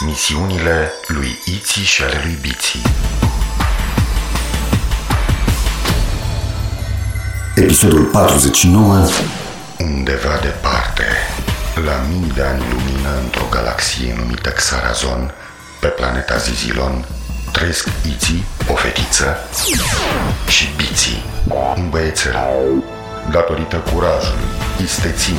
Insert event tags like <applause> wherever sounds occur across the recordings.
Misiunile lui Iții și ale lui Biții Episodul 49 Undeva departe, la mii de ani lumină într-o galaxie numită Xarazon, pe planeta Zizilon, trăiesc Iții, o fetiță, și Biții, un băiețel. Datorită curajului, isteții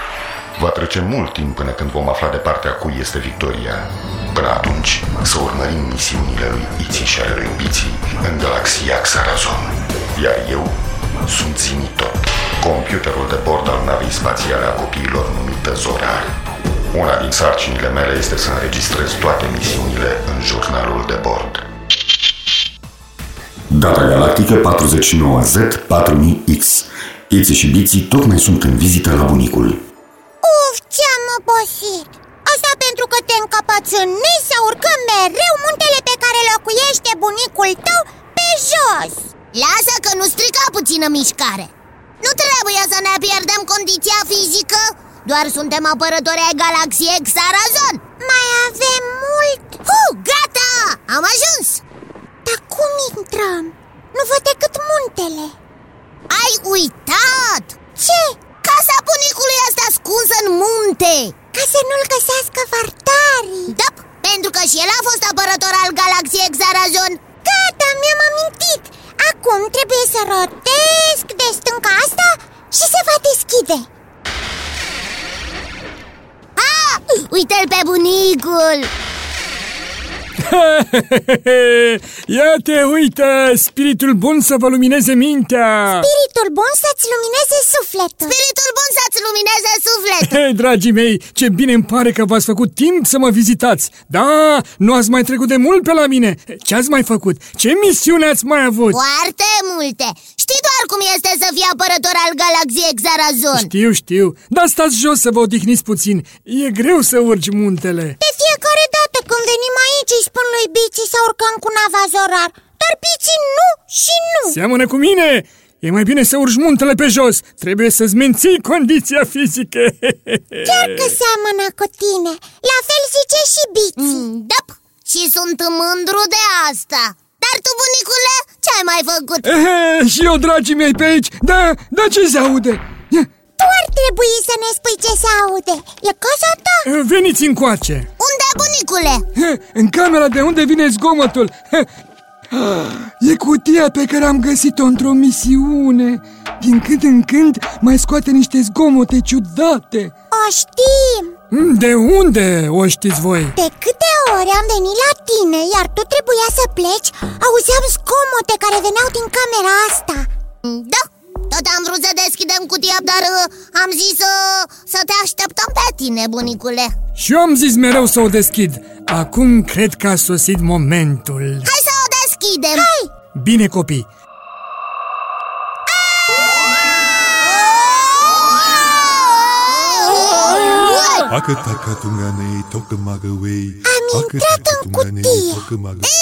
Va trece mult timp până când vom afla de partea cui este victoria. Până atunci, să urmărim misiunile lui Iții și ale lui Biții în galaxia Xarazon. Iar eu sunt Zinitot, computerul de bord al navei spațiale a copiilor numită Zorar. Una din sarcinile mele este să înregistrez toate misiunile în jurnalul de bord. Data galactică 49Z4000X Iții și Biții tocmai sunt în vizită la bunicul Uf, ce-am obosit! Asta pentru că te încapați în nes să urcăm mereu muntele pe care locuiește bunicul tău pe jos Lasă că nu strica puțină mișcare Nu trebuie să ne pierdem condiția fizică Doar suntem apărători ai galaxiei Xarazon Mai avem mult Hu, gata! Am ajuns! Dar cum intrăm? Nu văd decât muntele Ai uitat! Ce? Casa bunicului este ascunsă în munte. Ca să nu-l găsească vartarii. Da, pentru că și el a fost apărător al galaxiei Xarazon. Gata, mi-am amintit. Acum trebuie să rotesc de stânga asta și se va deschide. Ah, uite-l pe bunicul <laughs> Ia te uită, spiritul bun să vă lumineze mintea. Spiritul bun să-ți lumineze sufletul. Spiritul bun să-ți lumineze sufletul. Hei, dragii mei, ce bine îmi pare că v-ați făcut timp să mă vizitați. Da, nu ați mai trecut de mult pe la mine. Ce ați mai făcut? Ce misiune ați mai avut? Foarte multe. Știi doar cum este să fii apărător al galaxiei Xarazon. Știu, știu, dar stați jos să vă odihniți puțin. E greu să urci muntele. De fiecare dată când venim aici îi spun lui Bici să urcăm cu nava Zorar Dar Bici nu și nu. Seamănă cu mine! E mai bine să urci muntele pe jos. Trebuie să-ți menții condiția fizică. <laughs> Chiar că seamănă cu tine. La fel zice și Bici. Mm, Da, și sunt mândru de asta. Dar tu, bunicule, ce ai mai făcut? Ehe, și eu, dragii mei, pe aici. Da, da ce se aude? Ia, Tu ar trebui să ne spui ce se aude. E casa ta? Veniți încoace. Unde, bunicule? În camera de unde vine zgomotul. E cutia pe care am găsit-o într-o misiune. Din când în când mai scoate niște zgomote ciudate. O știm. De unde o știți voi? De câte ori am venit la tine, iar tu trebuia să pleci Auzeam zgomote care veneau din camera asta. Da, tot am vrut să deschidem cutia, dar uh, am zis uh, să te așteptăm pe tine, bunicule. Și eu am zis mereu să o deschid. Acum cred că a sosit momentul. Hai să o deschidem. Hai! Bine, copii. Aka taka tunganei toka magawei Am intrat în cutie.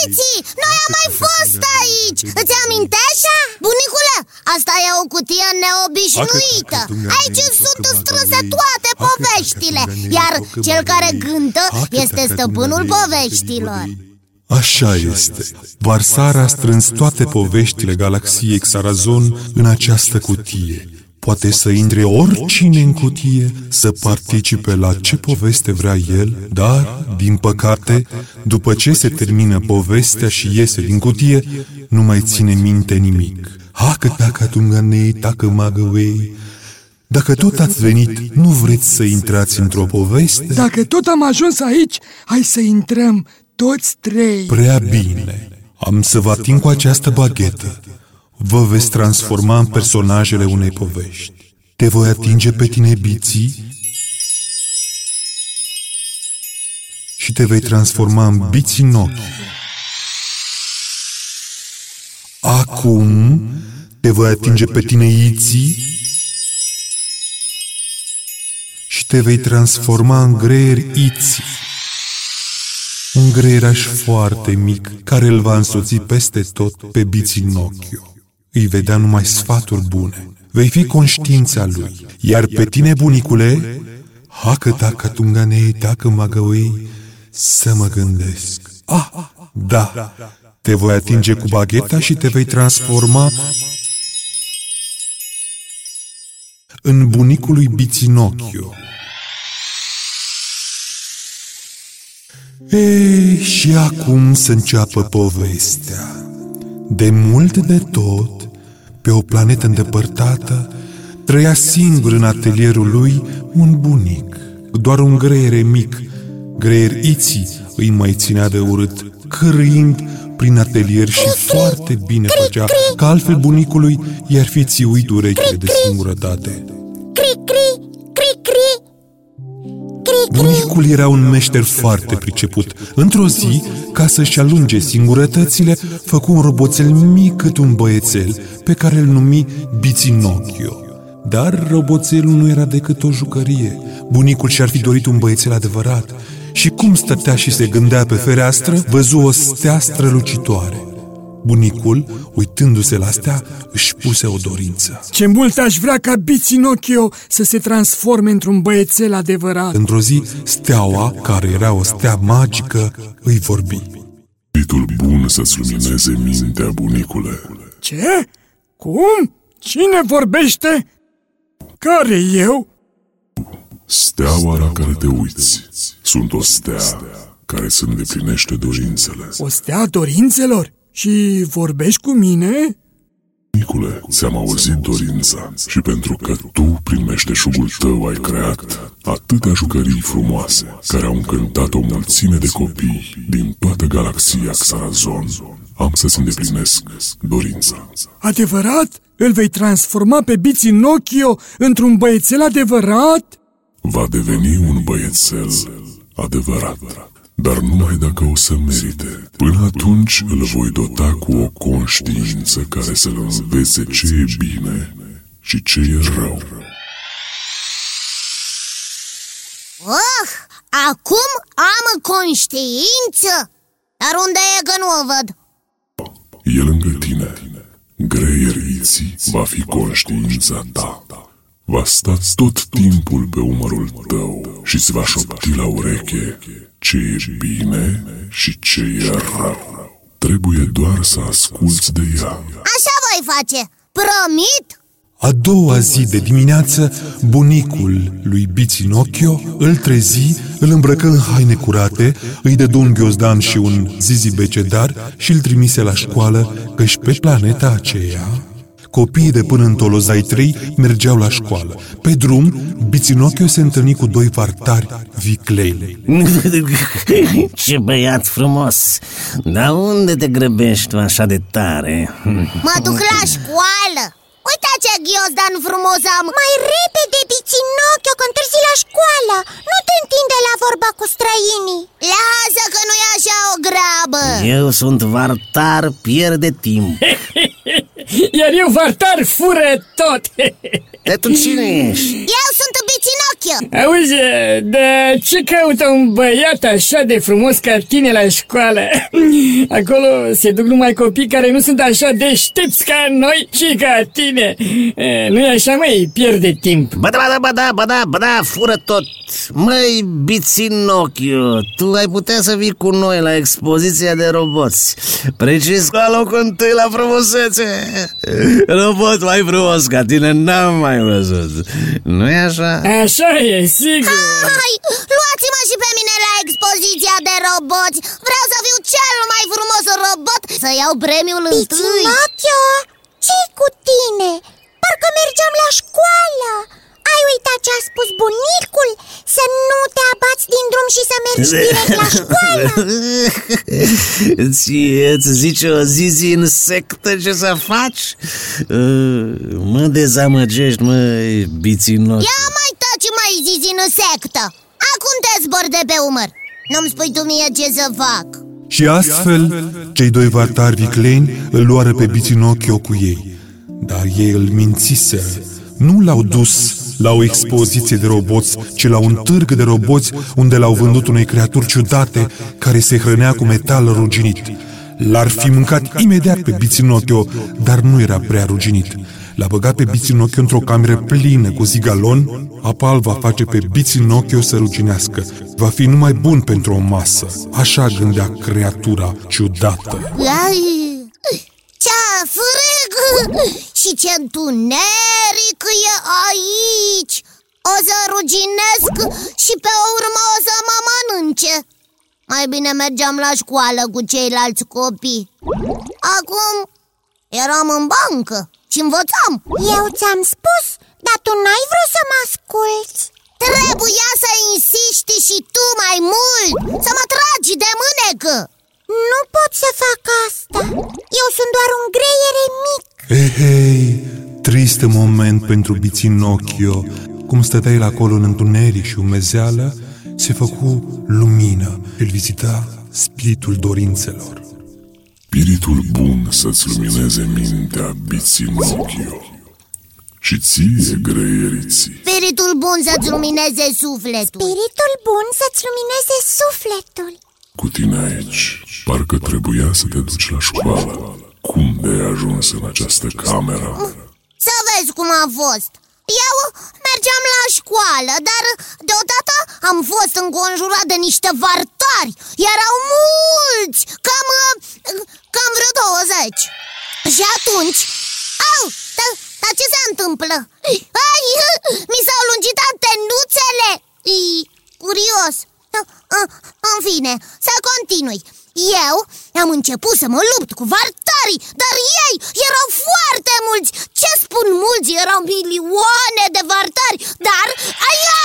Eti, noi am mai fost aici. Îți amintești? Bunicule, asta e o cutie neobișnuită Aici sunt strânse toate poveștile Iar cel care gântă este stăpânul poveștilor Așa este. Varsar a strâns toate poveștile galaxiei Xarazon în această cutie. Poate să intre oricine în cutie să participe la ce poveste vrea el, dar, din păcate, după ce se termină povestea și iese din cutie, nu mai ține minte nimic. Hacă tacă tunganei, tacă magăwei. Dacă tot ați venit, nu vreți să intrați într-o poveste? Dacă tot am ajuns aici, hai să intrăm toți trei Prea bine. Am să vă ating cu această baghetă. Vă veți transforma în personajele unei povești. Te voi atinge pe tine, Biții, și te vei transforma în Biții în ochi. acum te voi atinge pe tine, Iții, și te vei transforma în greier Iții. Un greieraș foarte mic care îl va însoți peste tot pe Biținocchio. Îi vedea numai sfaturi bune. Vei fi conștiința lui. Iar pe tine, bunicule, hacă tacă tunganei, tacă magăui, să mă gândesc. Ah, da, te voi atinge cu bagheta și te vei transforma în bunicul lui Biținocchio. Ei, și acum să înceapă povestea. De mult de tot, pe o planetă îndepărtată, trăia singur în atelierul lui un bunic, doar un greier mic. Greier Iții îi mai ținea de urât, cârâind prin atelier și foarte bine făcea, că altfel bunicului i-ar fi țiuit urechile de singurătate. Cri, cri, cri, cri Cri, cri Bunicul era un meșter foarte priceput. Într-o zi, ca să-și alunge singurătățile, făcu un roboțel mic cât un băiețel, pe care îl numi Biținocchio. Dar roboțelul nu era decât o jucărie. Bunicul și-ar fi dorit un băiețel adevărat. Și cum stătea și se gândea pe fereastră, văzu o stea strălucitoare. Bunicul, uitându-se la stea, își puse o dorință. Ce mult aș vrea ca Biținocchio să se transforme într-un băiețel adevărat. Într-o zi, steaua, care era o stea magică, îi vorbi. Spitul bun să-ți lumineze mintea, bunicule. Ce? Cum? Cine vorbește? Care eu? Steaua la care te uiți. Sunt o stea care să îndeplinește dorințele. O stea dorințelor? Și vorbești cu mine? Bunicule, ți-am auzit dorința și pentru că tu, prin meșteșugul tău, ai creat atâtea jucării frumoase care au încântat o mulțime de copii din toată galaxia Xarazon, am să-ți îndeplinesc dorința. Adevărat? Îl vei transforma pe Biținocchio într-un băiețel adevărat? Va deveni un băiețel adevărat, dar numai dacă o să merite. Până atunci îl voi dota cu o conștiință care să-l învețe ce e bine și ce e rău. Oh, acum am conștiință Dar unde e că nu o văd? E lângă tine. Greier Iții va fi conștiința ta. Va sta tot timpul pe umărul tău și îți va șopti la ureche ce e bine și ce e rău. Trebuie doar să asculți de ea. Așa voi face, promit A doua zi de dimineață, bunicul lui Biținocchio îl trezi, îl îmbrăcă în haine curate, îi dădu un ghiozdan și un zizibecedar și îl trimise la școală, căci pe planeta aceea Copiii de până în Tolozai 3 mergeau la școală. Pe drum, Biținocchio se întâlni cu doi vartari viclei. <laughs> Ce băiat frumos! Dar unde te grăbești tu așa de tare? Mă duc la școală Uite ce ghiozdan frumos am. Mai repede, Biținocchio, că întârzi la școală. Nu te întinde la vorba cu străinii. Lasă că nu e așa o grabă. Eu sunt vartar, pierde timp. <laughs> Iar eu, Vartar, fură tot! <laughs> De tu cine ești? Eu sunt Biținocchio Auzi, de ce caută un băiat așa de frumos ca tine la școală? <laughs> Acolo se duc numai copii care nu sunt așa deștepți ca noi și ca tine Nu-i așa, măi? Pierde timp Ba da, ba da, ba da, ba da, ba da, fură tot Măi, Biținocchio, tu ai putea să vii cu noi la expoziția de roboți Precis la locul întâi la frumusețe Robot mai frumos ca tine n-am mai văzut. Nu e așa? Așa e, sigur. Hai, luați-mă și pe mine la expoziția de roboți. Vreau să fiu cel mai frumos robot Să iau premiul întâi. Biținocchio, ce cu tine? Parcă mergeam la școală Ai uitat ce a spus bunicul? Să nu te abați din drum și să mergi direct la școală <laughs> Ție îți zice o zizi insectă ce să faci? Uh, Mă dezamăgești, măi, biținoc Ia mai taci mai zizi în sectă Acum te zbor de pe umăr Nu-mi spui tu mie ce să fac Și astfel, cei doi vartari vicleni îl luară pe Biținochio cu ei. Dar ei îl mințiseră. Nu l-au dus la o expoziție de roboți, ci la un târg de roboți unde l-au vândut unei creaturi ciudate care se hrănea cu metal ruginit. L-ar fi mâncat imediat pe Biținochio, dar nu era prea ruginit. L-a băgat pe Biținochio într-o cameră plină cu zigalon, apa îl va face pe Biținochio să ruginească. Va fi numai bun pentru o masă. Așa gândea creatura ciudată. Ai, ce frig <laughs> și ce întuneric e aici! O să ruginesc și pe urmă o să mă mănânce. Mai bine mergeam la școală cu ceilalți copii. Acum eram în bancă și învățam. Eu ți-am spus, dar tu n-ai vrut să mă asculți. Trebuia să insiști și tu mai mult Să mă tragi de mânecă Nu pot să fac asta Eu sunt doar un greiere mic Hei, hei, trist moment pentru Biținocchio. Cum stătea el acolo în întuneric și umezeală, se făcu lumină. Îl vizita spiritul dorințelor. Spiritul bun să-ți lumineze mintea, Biținochio. Și ție, greieriții, Spiritul bun să-ți lumineze sufletul Spiritul bun să-ți lumineze sufletul cu tine aici, parcă trebuia să te duci la școală. Cum de ai ajuns în această cameră? Să vezi cum a fost Eu mergeam la școală, dar deodată am fost înconjurat de niște vartari Erau mulți, cam, cam vreo 20 Și atunci, au, dar, dar ce se întâmplă? Ai, mi s-au lungit antenuțele E, Curios În fine, să continui eu am început să mă lupt cu vartarii, dar ei erau foarte mulți Ce spun mulți, erau milioane de vartari, dar aia!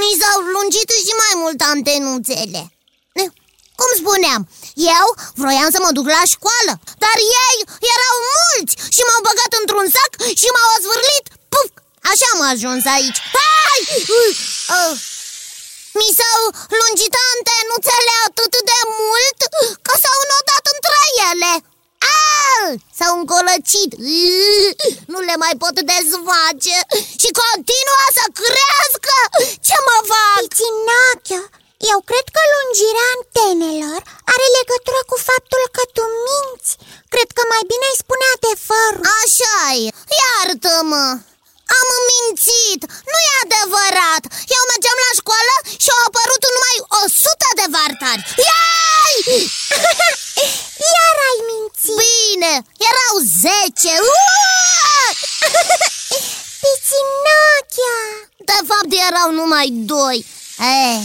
Mi s-au lungit și mai mult antenuțele Cum spuneam, eu vroiam să mă duc la școală Dar ei erau mulți și m-au băgat într-un sac și m-au azvârlit Puf! Așa am ajuns aici Hai! Uh! Mi s-au lungit antenuțele atât de mult că s-au nodat între ele. S-au încolăcit. Nu le mai pot dezface Și continuă să crească. Ce mă fac? Piținache, eu cred că lungirea antenelor are legătură cu faptul că tu minți. Cred că mai bine îi spune adevărul. Așa e, iartă-mă am mințit, nu e adevărat! Eu mergeam la școală și au apărut numai o sută de vartari. Iai! <laughs> Iar ai mințit. Bine, erau zece. <laughs> Piținachia De fapt erau numai doi. Eh.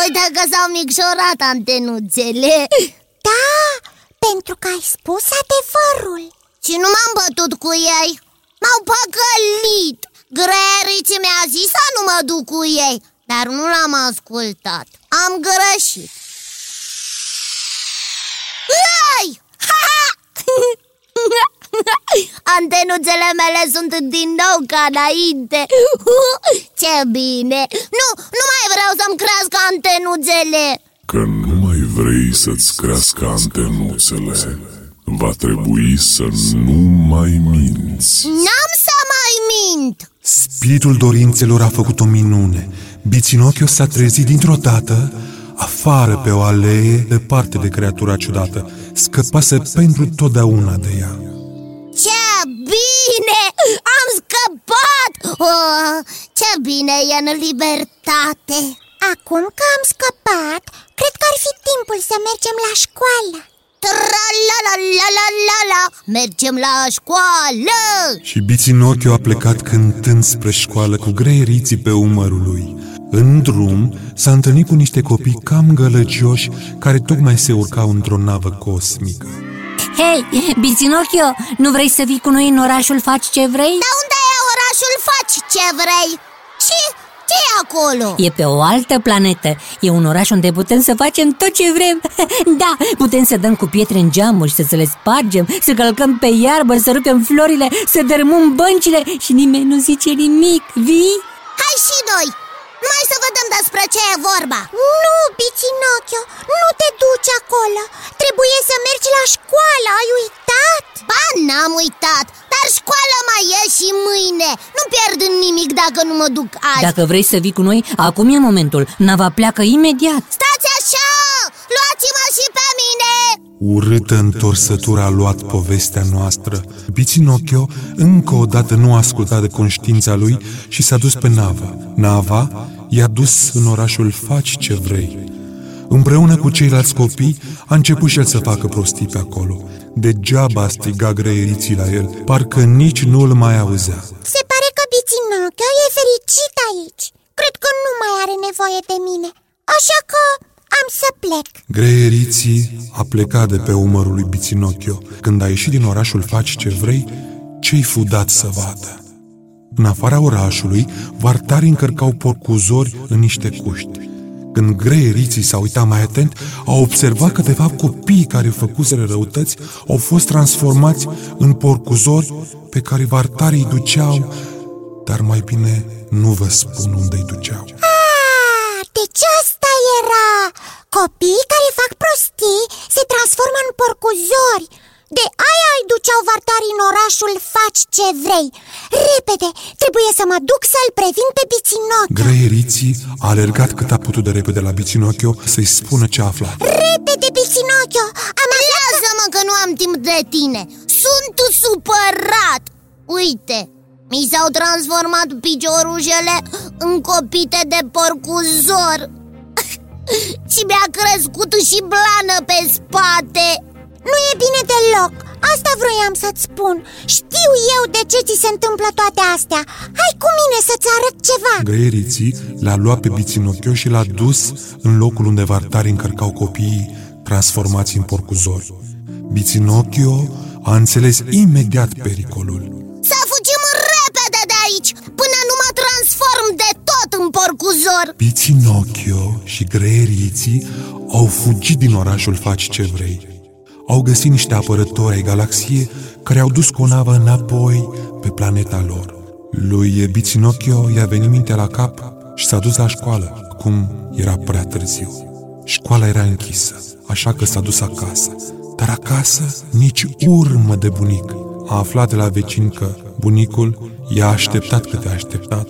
Uite că s-au micșorat antenuțele. Da, pentru că ai spus adevărul. Și nu m-am bătut cu ei M-au păcălit. Greeriții mi-a zis să nu mă duc cu ei Dar nu l-am ascultat. Am greșit. Ai! <laughs> Antenuțele mele sunt din nou ca înainte. <laughs> Ce bine. Nu, nu mai vreau să-mi crească antenuțele. Că nu mai vrei să-ți crească antenuțele. Va trebui să nu mai minți N-am să mai mint Spiritul dorințelor a făcut o minune. Biținochiu s-a trezit dintr-o dată afară pe o alee departe de creatura ciudată. Scăpase pentru totdeauna de ea. Ce bine! Am scăpat! Oh, ce bine e în libertate! Acum că am scăpat, cred că ar fi timpul să mergem la școală Tra-la-la-la-la-la Mergem la școală! Și Biținochiu a plecat cântând spre școală cu greieriții pe umărul lui. În drum s-a întâlnit cu niște copii cam gălăgioși care tocmai se urcau într-o navă cosmică. Hei, Biținochio, nu vrei să vii cu noi în orașul Faci ce vrei? Dar unde e orașul Faci ce vrei? Și ce e acolo? E pe o altă planetă E un oraș unde putem să facem tot ce vrem <laughs> Da, putem să dăm cu pietre în geamuri Să se le spargem Să călcăm pe iarbă Să rupem florile Să dărâmăm băncile Și nimeni nu zice nimic Vii? Hai și noi! Mai să vedem despre ce e vorba Nu, Piținochio, nu te duci acolo Trebuie să mergi la școală, ai uitat? Ba, n-am uitat, dar școala mai e și mâine Nu pierd nimic dacă nu mă duc azi Dacă vrei să vii cu noi, acum e momentul Nava pleacă imediat Stați așa! Luați-mă și pe mine! Urâtă întorsătură a luat povestea noastră. Biținocchio încă o dată nu a ascultat de conștiința lui și s-a dus pe Nava. Nava i-a dus în orașul Faci ce vrei. Împreună cu ceilalți copii, a început și el să facă prostii pe acolo. Degeaba striga greieriții la el, parcă nici nu îl mai auzea. Se pare că Biținochio e fericit aici Cred că nu mai are nevoie de mine Așa că am să plec Greieriții a plecat de pe umărul lui Biținocchio. Când a ieșit din orașul Faci ce vrei, ce-i fu dat să vadă? În afara orașului, vartarii încărcau porcuzori în niște cuști. Când greieriții s-au uitat mai atent, au observat că, de fapt, copiii care făcuseră răutăți au fost transformați în porcuzori pe care vartarii îi duceau, dar mai bine nu vă spun unde îi duceau. Ah, deci asta era Copiii care fac prostii se transformă în porcuzori De aia îi duceau vartarii în orașul Faci ce vrei. Repede, trebuie să mă duc să-l previn pe Biținochi Greieriții a alergat cât a putut de repede la Biținocchio să-i spună ce a aflat. Repede, Biținochio Am aflat că... Lasă-mă că nu am timp de tine. Sunt supărat. Uite, mi s-au transformat piciorușele în copite de porcuzor. <laughs> Și mi-a crescut și blană pe spate Nu e bine deloc Asta vroiam să-ți spun Știu eu de ce ți se întâmplă toate astea Hai cu mine să-ți arăt ceva Greieriții l-a luat pe Biținocchio și l-a dus în locul unde vartarii încărcau copiii transformați în porcuzori. Biținocchio a înțeles imediat pericolul. Să fugim repede de aici Până nu mă transform de tot în porcuzor Biținocchio și greieriții au fugit din orașul Faci ce vrei. Au găsit niște apărători ai galaxiei care au dus cu o navă înapoi pe planeta lor. Lui Biținocchio i-a venit mintea la cap și s-a dus la școală. Acum era prea târziu. Școala era închisă, așa că s-a dus acasă. Dar acasă nici urmă de bunic. A aflat de la vecin că bunicul i-a așteptat cât a așteptat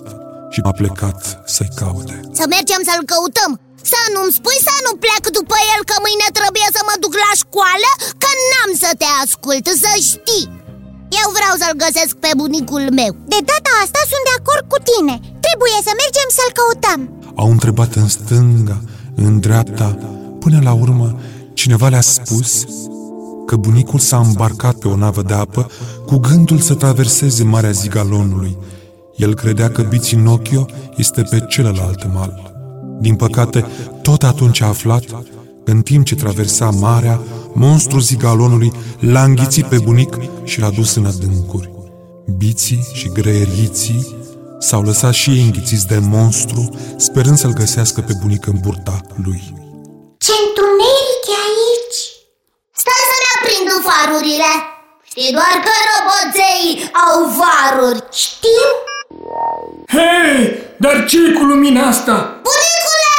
și a plecat să-i caute. Să mergem să-l căutăm. Să nu-mi spui să nu plec după el Că mâine trebuie să mă duc la școală Că n-am să te ascult, să știi. Eu vreau să-l găsesc pe bunicul meu. De data asta sunt de acord cu tine. Trebuie să mergem să-l căutăm. Au întrebat în stânga, în dreapta, până la urmă cineva le-a spus că bunicul s-a îmbarcat pe o navă de apă cu gândul să traverseze Marea Zigalonului. El credea că Biținocchio este pe celălalt mal. Din păcate, tot atunci a aflat că în timp ce traversa marea, monstrul zigalonului l-a înghițit pe bunic și l-a dus în adâncuri. Biții și greieriții s-au lăsat și ei înghițiți de monstru, sperând să-l găsească pe bunic în burta lui. Ce întuneric e aici Stai să ne aprind farurile Știi doar că roboței au varuri Știu Hei, dar ce cu lumina asta? Bunicule,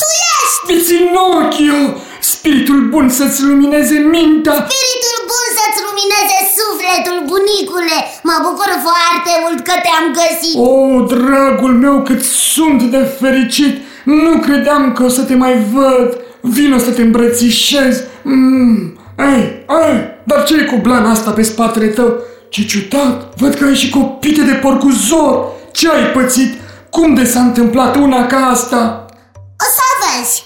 tu ești! Piținocchio, spiritul bun să-ți lumineze mintea. Spiritul bun să-ți lumineze sufletul, bunicule. Mă bucur foarte mult că te-am găsit. O, dragul meu, cât sunt de fericit. Nu credeam că o să te mai văd. Vino să te îmbrățișez. Mm. Ei, ei, dar ce e cu blana asta pe spatele tău? Ce ciudat, văd că ai și copite de porcuzor. Ce ai pățit? Cum de s-a întâmplat una ca asta? O să vezi.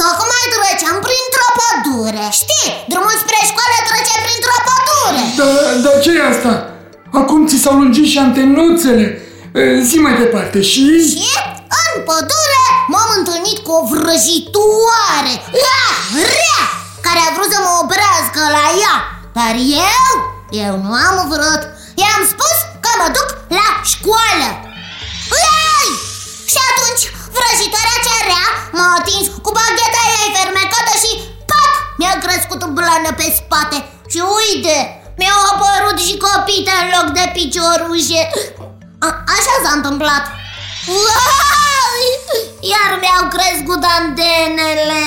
Tocmai trecem printr-o pădure Știi, drumul spre școală trece printr-o pădure. Dar, dar ce e asta? Acum ți s-au lungit și antenuțele. E, Zi mai departe și... Și în pădure m-am întâlnit cu o vrăjitoare Rea, rea, care a vrut să mă oprească la ea. Dar eu, eu nu am vrut I-am spus că mă duc la școală Ei! Și atunci vrăjitoarea cea rea m-a atins cu bagheta ei fermecată și pac! Mi-a crescut blană pe spate Și uite, mi-au apărut și copite în loc de piciorușe A- Așa s-a întâmplat Uai! Iar mi-au crescut antenele.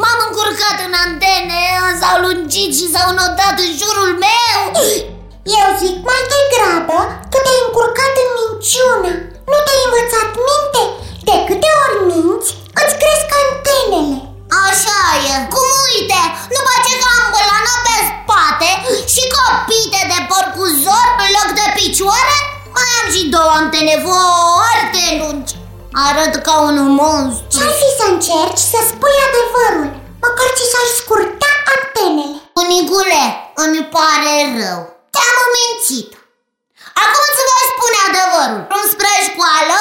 M-am încurcat în antene, s-au lungit și s-au notat în jurul meu. Eu zic mai degrabă că te-ai încurcat în Arăt ca un monstru Ce-ar fi să încerci să spui adevărul? Măcar ți s-ar scurta antenele Bunicule, îmi pare rău Te-am mințit Acum îți voi spune adevărul Spre școală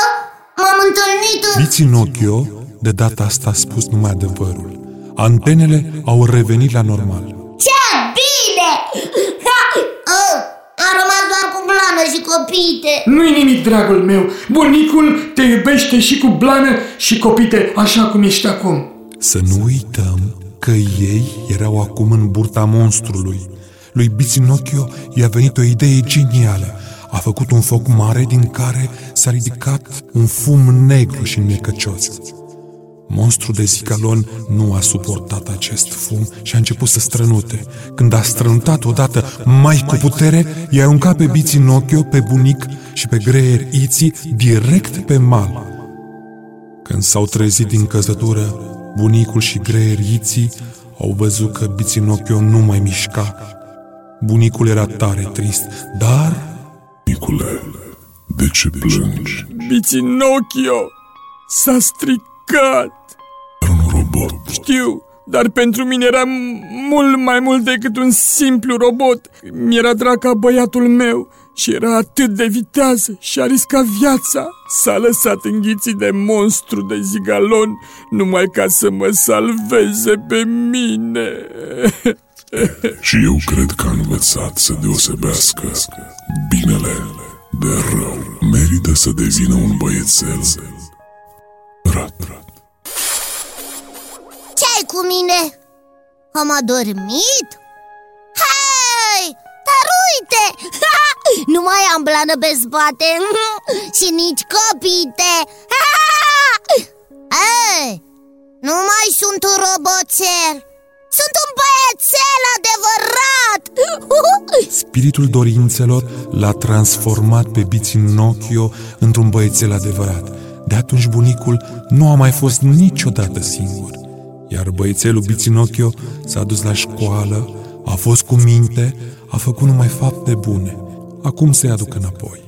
m-am întâlnit în... Biținocchio de data asta a spus numai adevărul. Antenele au revenit la normal. Ce bine! Ha! Oh, am rămas doar cu blană și copite Nu-i nimic, dragul meu. Bunicul te iubește și cu blană și copite, așa cum ești acum. Să nu uităm că ei erau acum în burta monstrului. Lui Biținocchio i-a venit o idee genială. A făcut un foc mare din care s-a ridicat un fum negru și necăcios. Monstrul de zicalon nu a suportat acest fum și a început să strănute. Când a strănutat odată mai cu putere, i-a aruncat pe Biținocchio, pe bunic și pe greier Iții direct pe mal. Când s-au trezit din căzătură, bunicul și greier Iții au văzut că Biținocchio nu mai mișca. Bunicul era tare trist, dar Nicule, de ce plângi? Biținocchio s-a stricat. Un robot. Știu, dar pentru mine era mult mai mult decât un simplu robot. Mi-era drag ca băiatul meu și era atât de vitează și a riscat viața. S-a lăsat înghițit de monstru de zigalon numai ca să mă salveze pe mine. <laughs> Și eu cred că a învățat să deosebească binele de rău. Merită să devină un băiețel rat, rat. Ce-ai cu mine? Am adormit? Hei! Dar uite! Nu mai am blană pe spate <laughs> Și nici copite Hei! Nu mai sunt un roboțel Sunt un băiețel adevărat <laughs> spiritul dorințelor l-a transformat pe Biținocchio într-un băiețel adevărat. De atunci bunicul nu a mai fost niciodată singur. Iar băiețelul Biținocchio s-a dus la școală, a fost cu minte, a făcut numai fapte bune. Acum se aduc înapoi.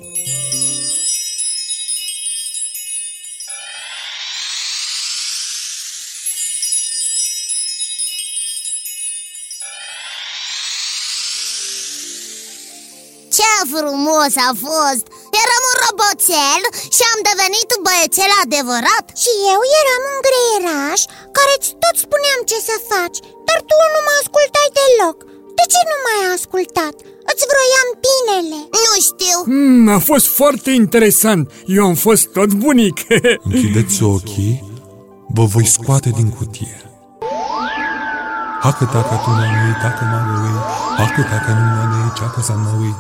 Ce frumos a fost! Eram un roboțel și am devenit un băiețel adevărat Și eu eram un greieraș care îți tot spuneam ce să faci Dar tu nu mă ascultai deloc De ce nu m-ai ascultat? Îți vroiam binele Nu știu Hmm, a fost foarte interesant. Eu am fost tot bunic. <laughs> Închideți ochii, vă voi scoate din cutie. Hacă tacă tu mă ui, tacă mă ui, hacă tacă nu mă ui, ceacă să mă ui.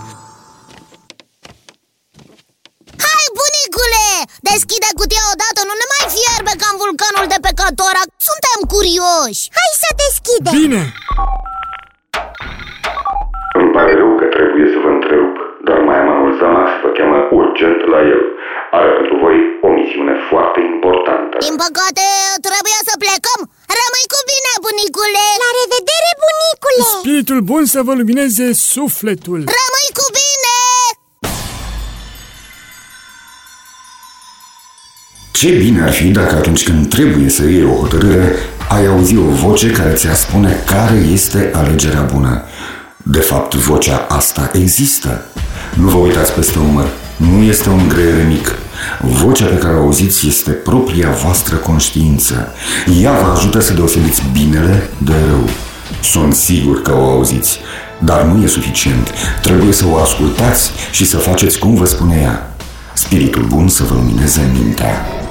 Hai, bunicule! Deschide cutia odată, nu ne mai fierbe ca în vulcanul de pe Catorac Suntem curioși Hai să deschidem Bine! Îmi pare rău că trebuie să vă întrerup, dar mai am anul Zamax vă cheamă urgent la el. Are pentru voi o misiune foarte importantă. Din păcate, trebuie să plecăm Rămâi cu bine, bunicule La revedere, bunicule Spiritul bun să vă lumineze sufletul. Rămâi cu Ce bine ar fi dacă atunci când trebuie să iei o hotărâre, ai auzi o voce care ți-ar spune care este alegerea bună. De fapt, vocea asta există. Nu vă uitați peste umăr. Nu este un greier mic. Vocea pe care o auziți este propria voastră conștiință. Ea vă ajută să deosebiți binele de rău. Sunt sigur că o auziți, dar nu e suficient. Trebuie să o ascultați și să faceți cum vă spune ea. Spiritul bun să vă lumineze mintea.